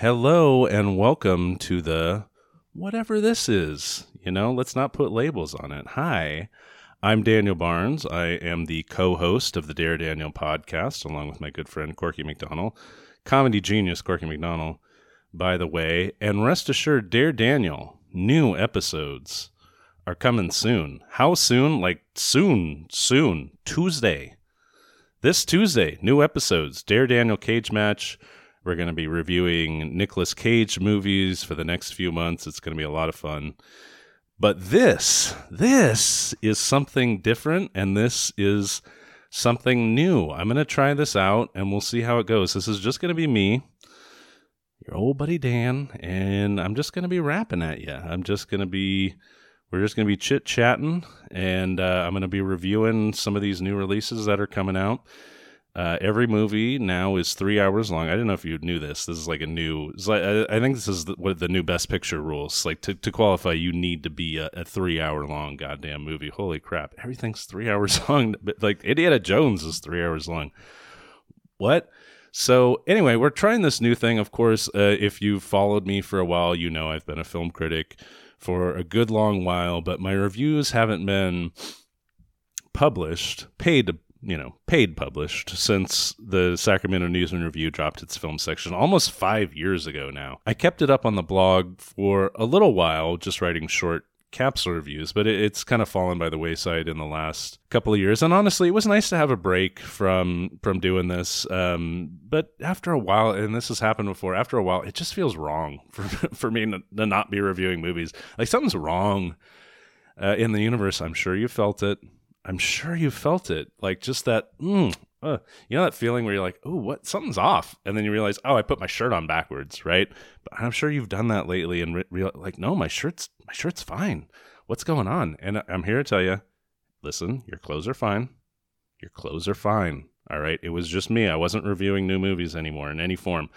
Hello and welcome to the whatever this is. You know, let's not put labels on it. Hi, I'm Daniel Barnes. I am the co host of the Dare Daniel podcast, along with my good friend Corky McDonald, comedy genius Corky McDonald, by the way. And rest assured, Dare Daniel, new episodes are coming soon. How soon? Like soon, soon. Tuesday. This Tuesday, new episodes. Dare Daniel Cage Match. We're going to be reviewing Nicolas Cage movies for the next few months. It's going to be a lot of fun. But this, this is something different, and this is something new. I'm going to try this out, and we'll see how it goes. This is just going to be me, your old buddy Dan, and I'm just going to be rapping at you. I'm just going to be, we're just going to be chit chatting, and uh, I'm going to be reviewing some of these new releases that are coming out. Uh, every movie now is three hours long. I didn't know if you knew this. This is like a new. Like, I, I, think this is the, what the new Best Picture rules. Like to, to qualify, you need to be a, a three hour long goddamn movie. Holy crap! Everything's three hours long. But like Indiana Jones is three hours long. What? So anyway, we're trying this new thing. Of course, uh, if you've followed me for a while, you know I've been a film critic for a good long while, but my reviews haven't been published, paid you know, paid published since the Sacramento News and Review dropped its film section almost five years ago now. I kept it up on the blog for a little while, just writing short capsule reviews, but it, it's kind of fallen by the wayside in the last couple of years. And honestly, it was nice to have a break from from doing this. Um, but after a while, and this has happened before, after a while, it just feels wrong for for me to, to not be reviewing movies. Like something's wrong uh, in the universe. I'm sure you felt it. I'm sure you felt it. Like just that, mm, uh, you know, that feeling where you're like, oh, what? Something's off. And then you realize, oh, I put my shirt on backwards, right? But I'm sure you've done that lately and re- re- like, no, my shirt's, my shirt's fine. What's going on? And I'm here to tell you, listen, your clothes are fine. Your clothes are fine. All right. It was just me. I wasn't reviewing new movies anymore in any form.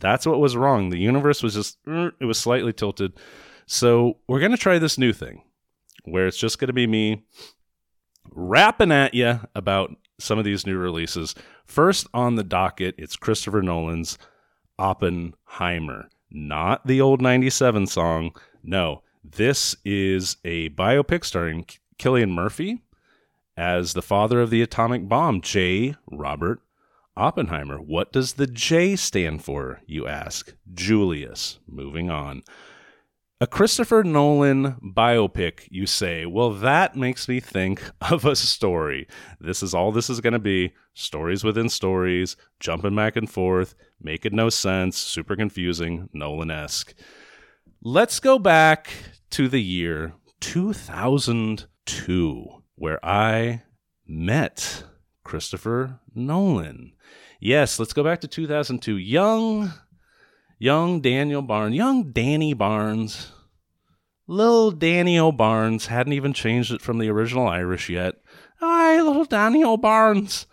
That's what was wrong. The universe was just, mm, it was slightly tilted. So we're going to try this new thing where it's just going to be me rapping at you about some of these new releases. First on the docket, it's Christopher Nolan's Oppenheimer, not the old 97 song. No, this is a biopic starring Cillian Murphy as the father of the atomic bomb, J. Robert Oppenheimer. What does the J stand for, you ask? Julius. Moving on. A Christopher Nolan biopic, you say. Well, that makes me think of a story. This is all this is going to be stories within stories, jumping back and forth, making no sense, super confusing, Nolan esque. Let's go back to the year 2002, where I met Christopher Nolan. Yes, let's go back to 2002. Young young Daniel Barnes, young Danny Barnes, little Daniel Barnes hadn't even changed it from the original Irish yet. Hi, little Daniel Barnes.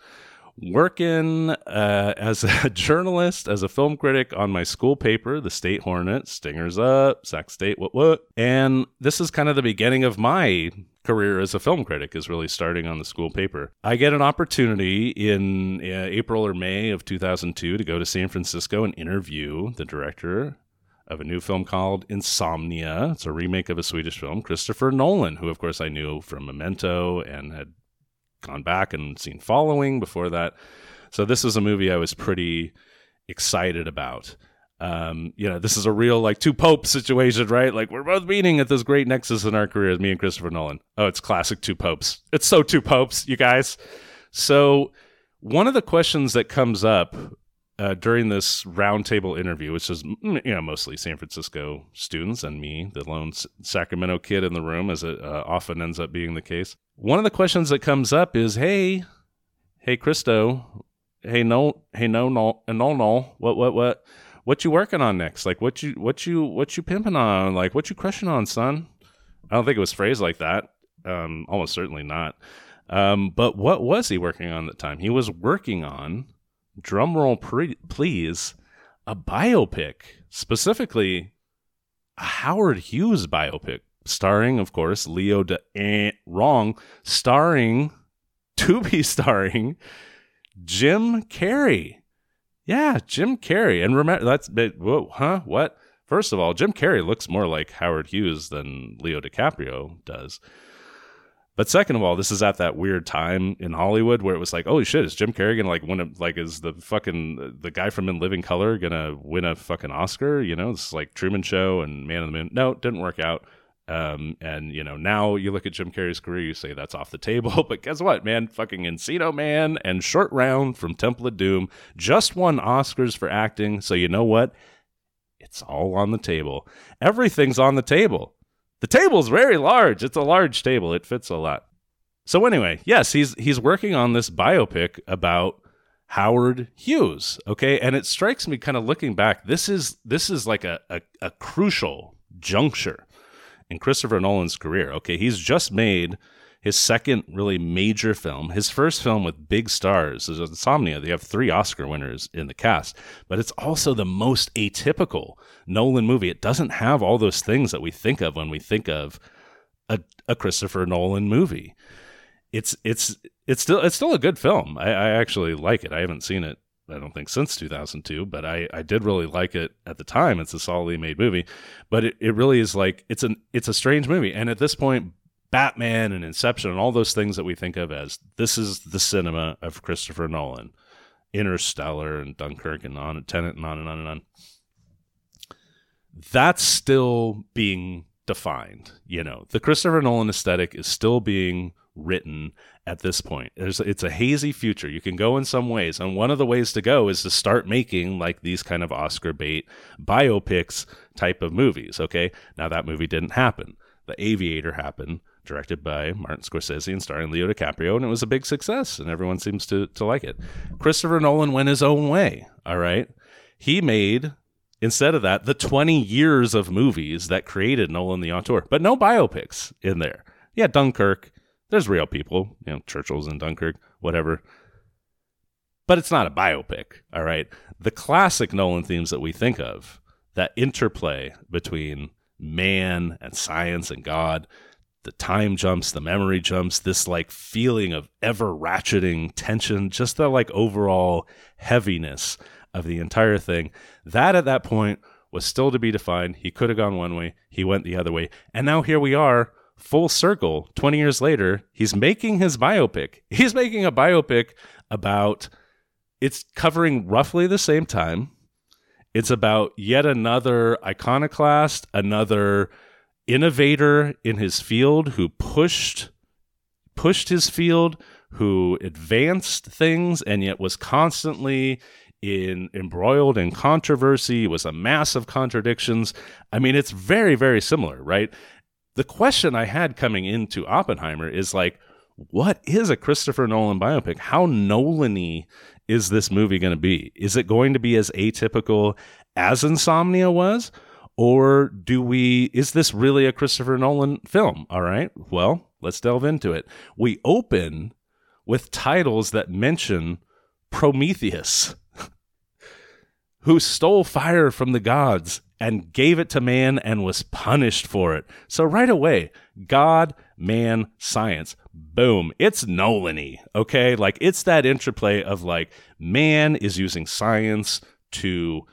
Working uh, as a journalist, as a film critic on my school paper, The State Hornet, Stingers Up, Sac State, what, what. And this is kind of the beginning of my career as a film critic is really starting on the school paper. I get an opportunity in uh, April or May of 2002 to go to San Francisco and interview the director of a new film called Insomnia. It's a remake of a Swedish film, Christopher Nolan, who, of course, I knew from Memento and had gone back and seen Following before that. So, this is a movie I was pretty excited about um, you know, this is a real like two popes situation, right? Like we're both meeting at this great nexus in our careers, me and Christopher Nolan. Oh, it's classic two popes. It's so two popes, you guys. So one of the questions that comes up uh, during this roundtable interview, which is you know mostly San Francisco students and me, the lone Sacramento kid in the room, as it uh, often ends up being the case. One of the questions that comes up is, "Hey, hey, Christo, hey, no, hey, no, no, no, no, what, what, what." what you working on next? Like what you what you what you pimping on? Like what you crushing on, son? I don't think it was phrased like that. Um, almost certainly not. Um, but what was he working on at the time? He was working on, drumroll pre- please, a biopic, specifically a Howard Hughes biopic, starring, of course, Leo de eh, wrong, starring, to be starring, Jim Carrey. Yeah, Jim Carrey. And remember, that's whoa, huh? What? First of all, Jim Carrey looks more like Howard Hughes than Leo DiCaprio does. But second of all, this is at that weird time in Hollywood where it was like, holy shit, is Jim Carrey gonna like win a like is the fucking the guy from In Living Color gonna win a fucking Oscar? You know, it's like Truman Show and Man on the Moon. No, it didn't work out. Um, and you know, now you look at Jim Carrey's career, you say that's off the table. But guess what, man? Fucking Encino Man and Short Round from Temple of Doom just won Oscars for acting. So you know what? It's all on the table. Everything's on the table. The table's very large. It's a large table. It fits a lot. So anyway, yes, he's he's working on this biopic about Howard Hughes. Okay, and it strikes me kind of looking back. This is this is like a, a, a crucial juncture in Christopher Nolan's career. Okay, he's just made his second really major film. His first film with big stars is Insomnia. They have three Oscar winners in the cast, but it's also the most atypical Nolan movie. It doesn't have all those things that we think of when we think of a, a Christopher Nolan movie. It's it's it's still it's still a good film. I, I actually like it. I haven't seen it I don't think since 2002, but I, I did really like it at the time. It's a solidly made movie, but it, it really is like it's an it's a strange movie. And at this point, Batman and Inception and all those things that we think of as this is the cinema of Christopher Nolan, Interstellar and Dunkirk and on Tenet and on and on and on. That's still being defined. You know, the Christopher Nolan aesthetic is still being written at this point. There's, it's a hazy future. You can go in some ways, and one of the ways to go is to start making like these kind of Oscar bait biopics type of movies. Okay, now that movie didn't happen. The Aviator happened, directed by Martin Scorsese and starring Leo DiCaprio, and it was a big success, and everyone seems to to like it. Christopher Nolan went his own way. All right, he made. Instead of that, the 20 years of movies that created Nolan the auteur, but no biopics in there. Yeah, Dunkirk, there's real people, you know, Churchill's in Dunkirk, whatever. But it's not a biopic, all right? The classic Nolan themes that we think of, that interplay between man and science and God, the time jumps, the memory jumps, this like feeling of ever ratcheting tension, just the like overall heaviness of the entire thing. That at that point was still to be defined. He could have gone one way, he went the other way. And now here we are full circle 20 years later he's making his biopic he's making a biopic about it's covering roughly the same time it's about yet another iconoclast another innovator in his field who pushed pushed his field who advanced things and yet was constantly in embroiled in controversy was a mass of contradictions i mean it's very very similar right the question I had coming into Oppenheimer is like, what is a Christopher Nolan biopic? How Nolan is this movie going to be? Is it going to be as atypical as Insomnia was? Or do we, is this really a Christopher Nolan film? All right. Well, let's delve into it. We open with titles that mention Prometheus, who stole fire from the gods and gave it to man and was punished for it. So right away, God, man, science. Boom. It's Nolan okay? Like it's that interplay of like man is using science to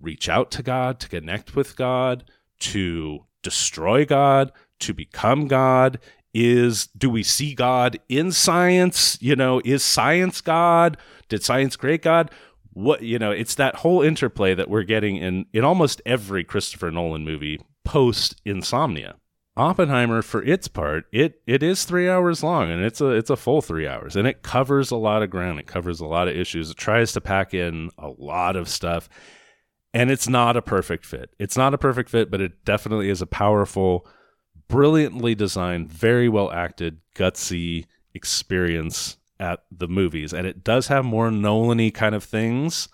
reach out to God, to connect with God, to destroy God, to become God. Is do we see God in science? You know, is science God? Did science create God? what you know it's that whole interplay that we're getting in in almost every christopher nolan movie post insomnia oppenheimer for its part it it is three hours long and it's a it's a full three hours and it covers a lot of ground it covers a lot of issues it tries to pack in a lot of stuff and it's not a perfect fit it's not a perfect fit but it definitely is a powerful brilliantly designed very well acted gutsy experience at the movies, and it does have more Nolan-y kind of things.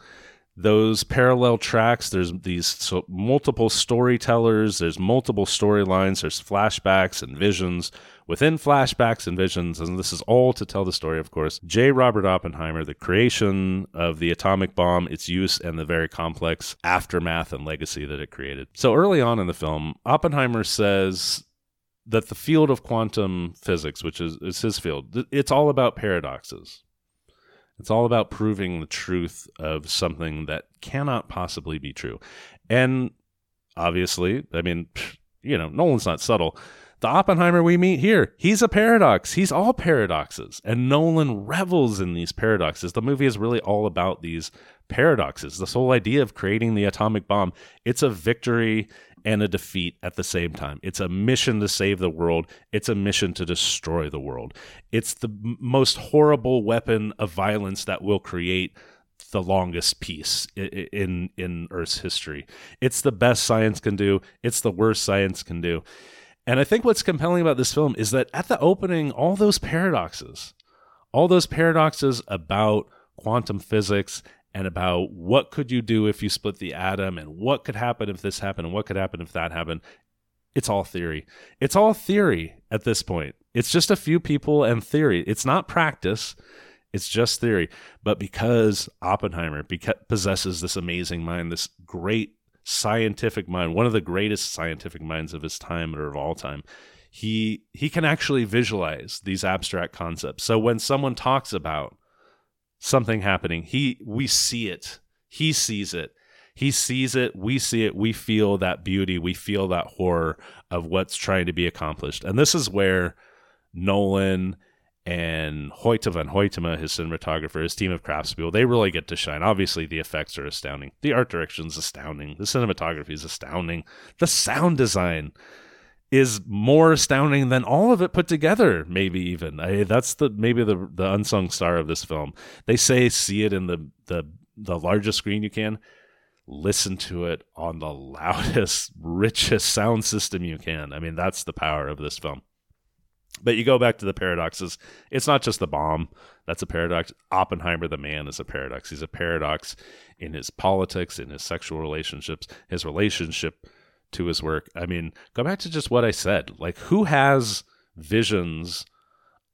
Those parallel tracks, there's these so multiple storytellers, there's multiple storylines, there's flashbacks and visions within flashbacks and visions, and this is all to tell the story, of course. J. Robert Oppenheimer, the creation of the atomic bomb, its use, and the very complex aftermath and legacy that it created. So early on in the film, Oppenheimer says that the field of quantum physics, which is, is his field, it's all about paradoxes. It's all about proving the truth of something that cannot possibly be true. And obviously, I mean, you know, Nolan's not subtle. The Oppenheimer we meet here, he's a paradox. He's all paradoxes. And Nolan revels in these paradoxes. The movie is really all about these paradoxes. This whole idea of creating the atomic bomb, it's a victory and a defeat at the same time. It's a mission to save the world, it's a mission to destroy the world. It's the most horrible weapon of violence that will create the longest peace in in Earth's history. It's the best science can do, it's the worst science can do. And I think what's compelling about this film is that at the opening all those paradoxes, all those paradoxes about quantum physics and about what could you do if you split the atom and what could happen if this happened and what could happen if that happened. It's all theory. It's all theory at this point. It's just a few people and theory. It's not practice. It's just theory. But because oppenheimer beca- possesses this amazing mind this great scientific mind one of the greatest scientific minds of his time or of all time he he can actually visualize these abstract concepts. So when someone talks about something happening. He we see it. He sees it. He sees it, we see it, we feel that beauty, we feel that horror of what's trying to be accomplished. And this is where Nolan and Hoyte van Hoytema, his cinematographer, his team of craftspeople, they really get to shine. Obviously, the effects are astounding. The art direction is astounding. The cinematography is astounding. The sound design is more astounding than all of it put together maybe even. I, that's the maybe the the unsung star of this film. They say see it in the the the largest screen you can. Listen to it on the loudest richest sound system you can. I mean that's the power of this film. But you go back to the paradoxes. It's not just the bomb. That's a paradox. Oppenheimer the man is a paradox. He's a paradox in his politics in his sexual relationships his relationship to his work. I mean, go back to just what I said. Like, who has visions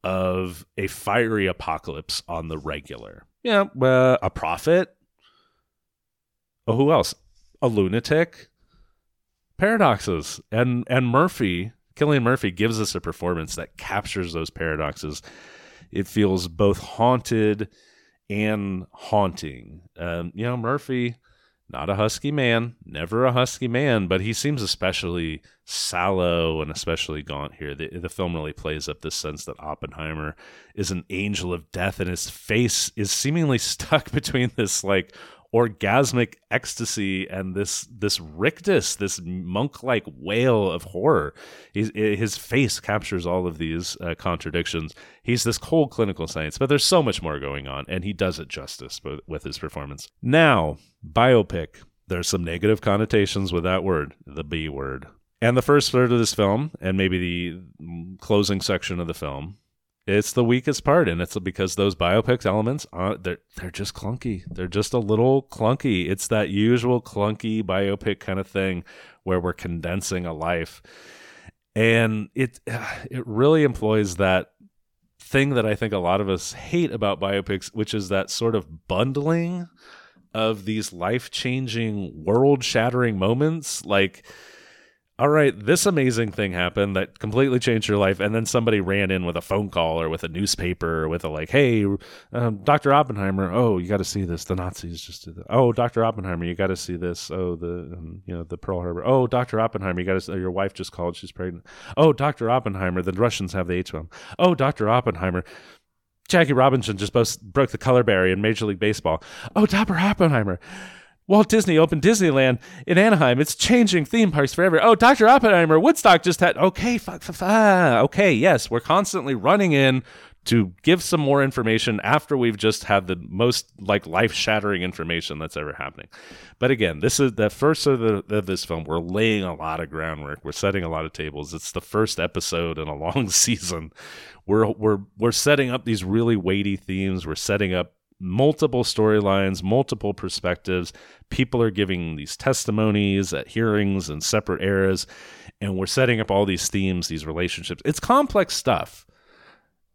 of a fiery apocalypse on the regular? Yeah, uh, a prophet. Oh, who else? A lunatic. Paradoxes and and Murphy, Cillian Murphy gives us a performance that captures those paradoxes. It feels both haunted and haunting. Um, you know, Murphy not a husky man, never a husky man, but he seems especially sallow and especially gaunt here. The, the film really plays up this sense that Oppenheimer is an angel of death, and his face is seemingly stuck between this like orgasmic ecstasy and this this rictus, this monk-like wail of horror. He's, his face captures all of these uh, contradictions. He's this cold clinical science, but there's so much more going on, and he does it justice with his performance. Now, biopic. There's some negative connotations with that word, the B word. And the first third of this film, and maybe the closing section of the film, it's the weakest part, and it's because those biopics elements are they're they're just clunky. They're just a little clunky. It's that usual clunky biopic kind of thing where we're condensing a life, and it it really employs that thing that I think a lot of us hate about biopics, which is that sort of bundling of these life changing, world shattering moments, like all right, this amazing thing happened that completely changed your life, and then somebody ran in with a phone call or with a newspaper or with a like, hey, um, Doctor Oppenheimer, oh, you got to see this. The Nazis just did that. Oh, Doctor Oppenheimer, you got to see this. Oh, the um, you know the Pearl Harbor. Oh, Doctor Oppenheimer, you got to. Your wife just called. She's pregnant. Oh, Doctor Oppenheimer, the Russians have the H bomb. Oh, Doctor Oppenheimer. Jackie Robinson just broke the color barrier in Major League Baseball. Oh, Doctor Oppenheimer. Walt Disney opened Disneyland in Anaheim. It's changing theme parks forever. Oh, Dr. Oppenheimer, Woodstock just had. Okay, fuck, fuck, fuck. Ah, okay, yes, we're constantly running in to give some more information after we've just had the most like life-shattering information that's ever happening. But again, this is the first of, the, of this film. We're laying a lot of groundwork. We're setting a lot of tables. It's the first episode in a long season. We're we're we're setting up these really weighty themes. We're setting up multiple storylines, multiple perspectives. People are giving these testimonies at hearings and separate eras, and we're setting up all these themes, these relationships. It's complex stuff.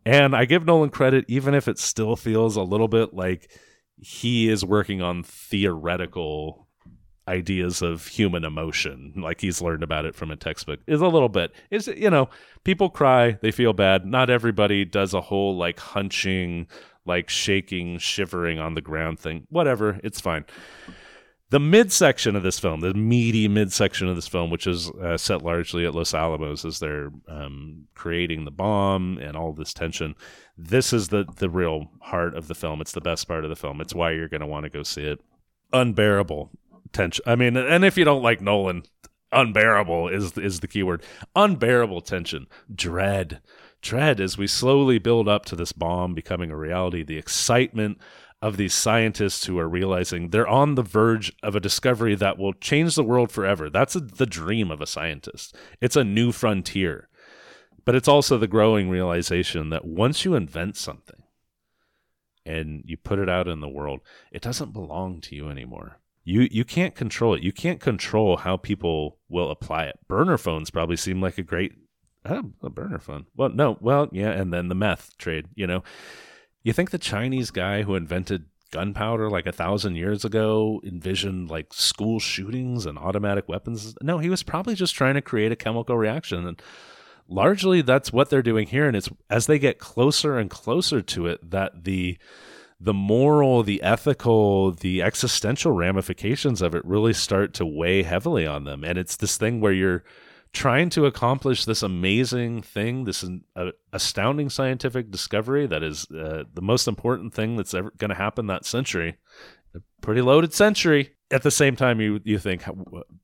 And I give Nolan credit, even if it still feels a little bit like he is working on theoretical ideas of human emotion like he's learned about it from a textbook is a little bit is you know people cry they feel bad not everybody does a whole like hunching like shaking shivering on the ground thing whatever it's fine the midsection of this film the meaty midsection of this film which is uh, set largely at los alamos as they're um, creating the bomb and all this tension this is the the real heart of the film it's the best part of the film it's why you're going to want to go see it unbearable tension. I mean, and if you don't like Nolan, unbearable is is the keyword. Unbearable tension, dread, dread as we slowly build up to this bomb becoming a reality. The excitement of these scientists who are realizing they're on the verge of a discovery that will change the world forever. That's a, the dream of a scientist. It's a new frontier. But it's also the growing realization that once you invent something and you put it out in the world, it doesn't belong to you anymore you you can't control it. You can't control how people will apply it. Burner phones probably seem like a great oh, a burner phone. Well, no, well, yeah, and then the meth trade. You know, you think the Chinese guy who invented gunpowder like a thousand years ago envisioned like school shootings and automatic weapons? No, he was probably just trying to create a chemical reaction and. Largely, that's what they're doing here, and it's as they get closer and closer to it that the the moral, the ethical, the existential ramifications of it really start to weigh heavily on them. And it's this thing where you're trying to accomplish this amazing thing, this uh, astounding scientific discovery that is uh, the most important thing that's ever going to happen that century. A pretty loaded century. At the same time you you think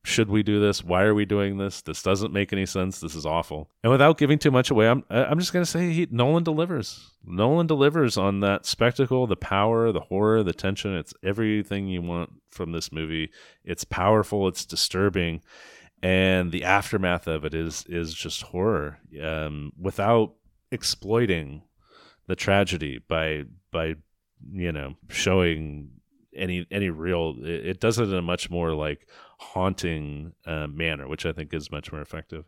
should we do this? Why are we doing this? This doesn't make any sense. This is awful. And without giving too much away i'm i'm just going to say he, nolan delivers. Nolan delivers on that spectacle the power the horror the tension. It's everything you want from this movie. It's powerful. It's disturbing and the aftermath of it is is just horror um, without exploiting the tragedy by by you know showing any any real it, it, does it in a much more like haunting uh, manner which i think is much more effective.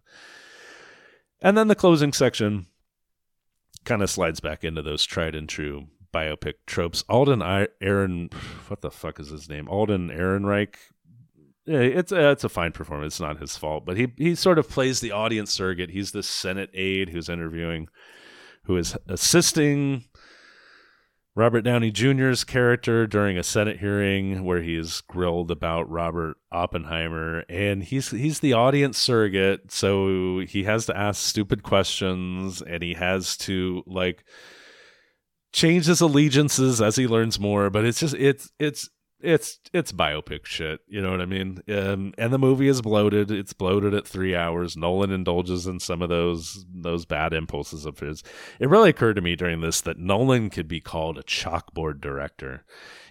And then the closing section kind of slides back into those tried and true biopic tropes. Alden aaron what the fuck is his name? Alden ehrenreich it's a, it's a fine performance. It's not his fault, but he he sort of plays the audience surrogate. He's the Senate aide who's interviewing, who is assisting Robert Downey Jr.'s character during a Senate hearing where he is grilled about Robert Oppenheimer, and he's he's the audience surrogate, so he has to ask stupid questions, and he has to like change his allegiances as he learns more. But it's just it's it's it's it's biopic shit. You know what I mean? Um, and the movie is bloated. It's bloated at three hours. Nolan indulges in some of those those bad impulses of his. It really occurred to me during this that Nolan could be called a chalkboard director.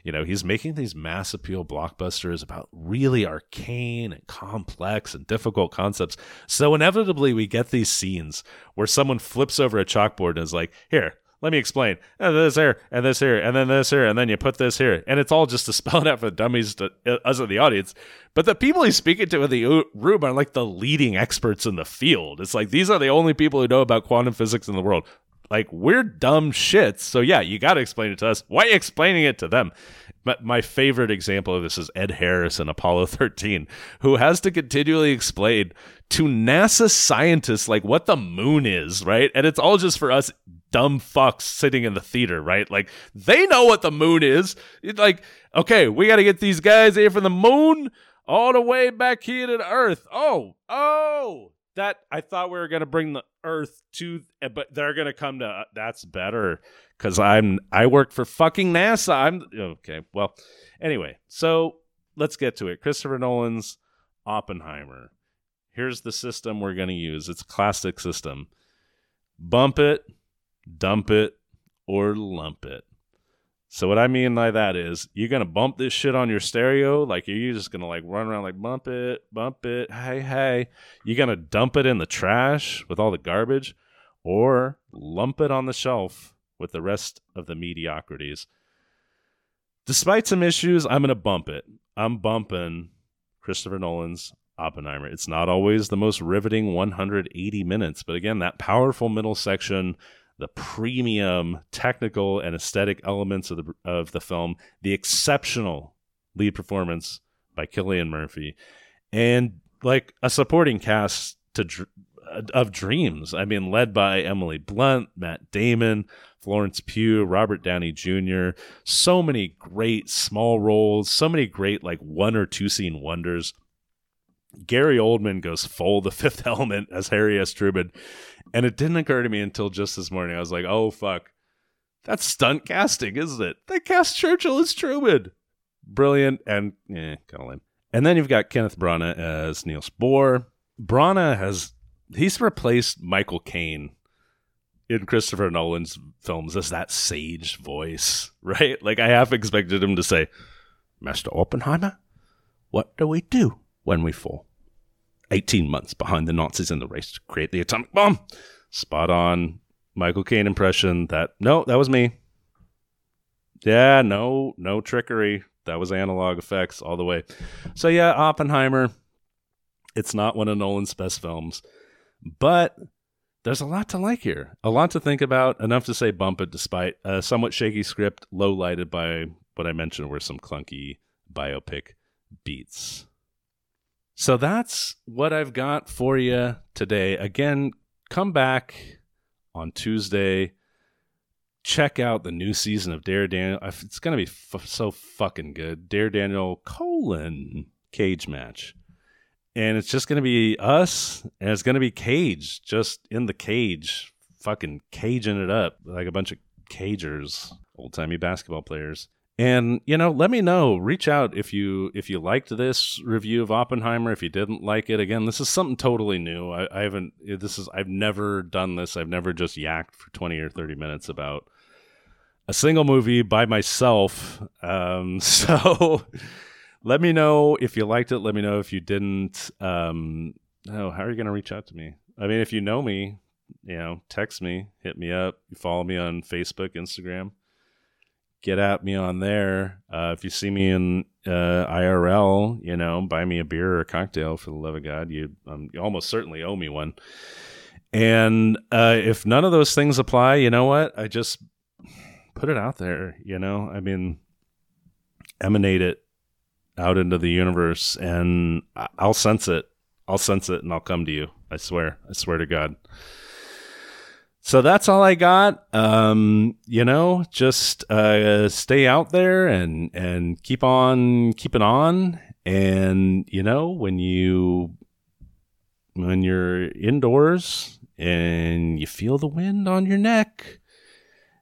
You know, he's making these mass appeal blockbusters about really arcane and complex and difficult concepts. So inevitably, we get these scenes where someone flips over a chalkboard and is like, "Here, let me explain. And this here, and this here, and then this here, and then you put this here. And it's all just to spell it out for the dummies, to uh, us in the audience. But the people he's speaking to in the room are like the leading experts in the field. It's like these are the only people who know about quantum physics in the world. Like we're dumb shits. So yeah, you got to explain it to us. Why are you explaining it to them? But my favorite example of this is Ed Harris in Apollo 13, who has to continually explain to NASA scientists like what the moon is, right? And it's all just for us dumb fucks sitting in the theater, right? Like they know what the moon is. It's like, okay, we got to get these guys here from the moon all the way back here to the Earth. Oh, oh, that I thought we were gonna bring the Earth to, eh, but they're gonna come to. Uh, that's better because I'm I work for fucking NASA. I'm okay. Well, anyway, so let's get to it. Christopher Nolan's Oppenheimer. Here's the system we're gonna use. It's a classic system. Bump it dump it, or lump it. So what I mean by that is you're gonna bump this shit on your stereo, like you're just gonna like run around like bump it, bump it, hey hey. You're gonna dump it in the trash with all the garbage, or lump it on the shelf with the rest of the mediocrities. Despite some issues, I'm gonna bump it. I'm bumping Christopher Nolan's Oppenheimer. It's not always the most riveting 180 minutes, but again, that powerful middle section the premium technical and aesthetic elements of the of the film, the exceptional lead performance by Cillian Murphy, and like a supporting cast to dr- uh, of dreams. I mean, led by Emily Blunt, Matt Damon, Florence Pugh, Robert Downey Jr. So many great small roles, so many great like one or two scene wonders. Gary Oldman goes full the fifth element as Harry S. Truman. And it didn't occur to me until just this morning. I was like, oh, fuck. That's stunt casting, isn't it? They cast Churchill as Truman. Brilliant and, eh, kind of lame. And then you've got Kenneth Branagh as Niels Bohr. Branagh has, he's replaced Michael Caine in Christopher Nolan's films as that sage voice, right? Like I half expected him to say, Master Oppenheimer, what do we do when we fall? 18 months behind the Nazis in the race to create the atomic bomb. Spot on Michael Caine impression that, no, that was me. Yeah, no, no trickery. That was analog effects all the way. So, yeah, Oppenheimer, it's not one of Nolan's best films, but there's a lot to like here, a lot to think about, enough to say bump it despite a somewhat shaky script, low lighted by what I mentioned were some clunky biopic beats. So that's what I've got for you today. Again, come back on Tuesday. Check out the new season of Dare Daniel. It's going to be f- so fucking good. Dare Daniel colon cage match. And it's just going to be us, and it's going to be Cage, just in the cage, fucking caging it up like a bunch of cagers, old timey basketball players. And you know, let me know. Reach out if you if you liked this review of Oppenheimer. If you didn't like it, again, this is something totally new. I, I haven't. This is I've never done this. I've never just yacked for twenty or thirty minutes about a single movie by myself. Um, so let me know if you liked it. Let me know if you didn't. Um, oh, how are you going to reach out to me? I mean, if you know me, you know, text me, hit me up. You follow me on Facebook, Instagram get at me on there. Uh, if you see me in uh, IRL, you know, buy me a beer or a cocktail for the love of God. You, um, you almost certainly owe me one. And uh, if none of those things apply, you know what? I just put it out there. You know, I mean, emanate it out into the universe, and I'll sense it. I'll sense it, and I'll come to you. I swear. I swear to God so that's all I got. Um, you know, just uh, stay out there and and keep on keeping on. And you know, when you when you're indoors and you feel the wind on your neck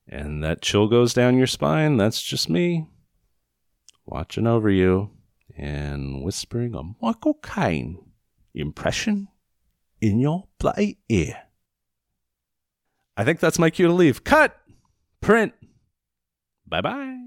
and that chill goes down your spine, that's just me watching over you and whispering a Michael Caine impression in your bloody ear. I think that's my cue to leave. Cut. Print. Bye bye.